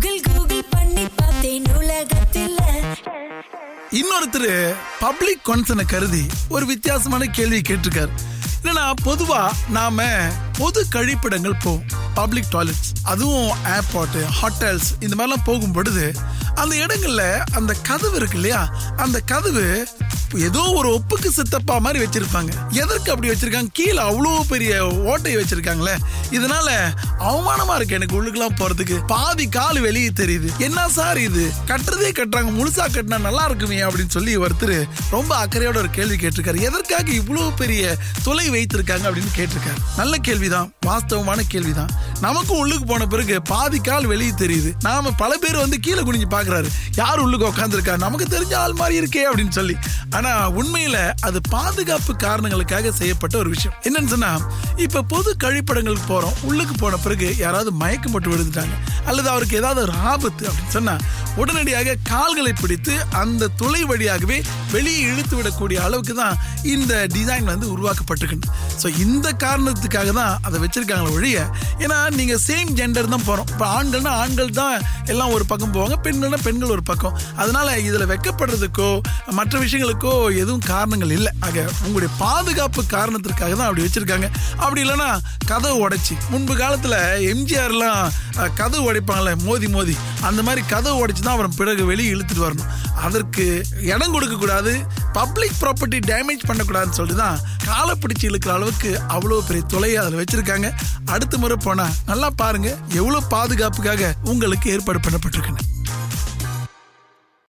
Google Google பண்ணி பார்த்தேன் உலகத்தில் இன்னொருத்தர் பப்ளிக் கன்சர்னை கருதி ஒரு வித்தியாசமான கேள்வி கேட்டிருக்காரு. என்னன்னா பொதுவா நாம பொது கழிப்பிடங்கள் போவோம் பப்ளிக் டாய்லெட்ஸ் அதுவும் ஏர்போர்ட்டு ஹோட்டல்ஸ் இந்த மாதிரிலாம் போகும் பொழுது அந்த இடங்கள்ல அந்த கதவு இருக்கு இல்லையா? அந்த கதவு ஏதோ ஒரு ஒப்புக்கு சித்தப்பா மாதிரி வச்சிருப்பாங்க. எதற்கு அப்படி வச்சிருக்காங்க? கீழே அவ்வளோ பெரிய ஓட்டை வச்சிருக்காங்களே. இதனால அவமானமா இருக்கு எனக்கு உள்ளுக்கெல்லாம் போறதுக்கு. பாதி கால் வெளியே தெரியுது. என்ன சார் இது? கட்டுறதே கட்டுறாங்க. முழுசா கட்டினா நல்லா இருக்குமே அப்படின்னு சொல்லி ஒருத்தர் ரொம்ப அக்கறையோட ஒரு கேள்வி கேட்டிருக்காரு. எதற்காக இவ்வளோ பெரிய தொலை வைத்திருக்காங்க அப்படின்னு கேட்டிருக்காரு. நல்ல கேள்விதான். வாஸ்தவமான கேள்விதான். நமக்கும் உள்ளுக்கு போன பிறகு பாதி கால் வெளியே தெரியுது. நாம பல பேர் வந்து கீழே குனிஞ்சு பாக்குறாரு யார் உள்ளுக்கு உட்காந்துருக்கா நமக்கு தெரிஞ்ச ஆள் மாதிரி இருக்கே அப்படின்னு சொல்லி. ஆனா உண்மையில அது பாதுகாப்பு காரணங்களுக்காக செய்யப்பட்ட ஒரு விஷயம். என்னன்னு சொன்னா இப்ப பொது கழிப்பிடங்களுக்கு போறோம். உள்ளுக்கு போன பிறகு யாராவது மயக்கம் போட்டு விழுந்துட்டாங்க. அல்லது அவருக்கு ஏதாவது ஒரு ஆபத்து அப்படின்னு சொன்னா உடனடியாக கால்களை பிடித்து அந்த துளை வழியாகவே வெளியே இழுத்து விடக்கூடிய அளவுக்கு தான் இந்த டிசைன் வந்து உருவாக்கப்பட்டிருக்கு. ஸோ இந்த காரணத்துக்காக தான் அதை வச்சிருக்காங்களே ஒழிய ஏன்னா நீங்கள் சேம் ஜெண்டர் தான் போகிறோம் இப்போ ஆண்கள்னா ஆண்கள் தான் எல்லாம் ஒரு பக்கம் போவாங்க பெண்கள்னா பெண்கள் ஒரு பக்கம். அதனால் இதில் வெக்கப்படுறதுக்கோ மற்ற விஷயங்களுக்கோ எதுவும் காரணங்கள் இல்லை. ஆக உங்களுடைய பாதுகாப்பு காரணத்திற்காக தான் அப்படி வச்சுருக்காங்க. அப்படி இல்லைன்னா கதவு உடைச்சி முன்பு காலத்தில் எம்ஜிஆர்லாம் கதவு உடைப்பாங்கல்ல மோதி மோதி அந்த மாதிரி கதவு உடைச்சி தான் அப்புறம் பிறகு வெளியே இழுத்துட்டு வரணும். அதற்கு இடம் கொடுக்கக்கூடாது பப்ளிக் ப்ராப்பர்ட்டி டேமேஜ் பண்ணக்கூடாதுன்னு சொல்லிட்டு தான் காலை பிடிச்சி இழுக்கிற அளவுக்கு அவ்வளோ பெரிய தொலையை அதில் வச்சிருக்காங்க. அடுத்த முறை போனால் நல்லா பாருங்கள் எவ்வளோ பாதுகாப்புக்காக உங்களுக்கு ஏற்பாடு பண்ணப்பட்டிருக்குன்னு.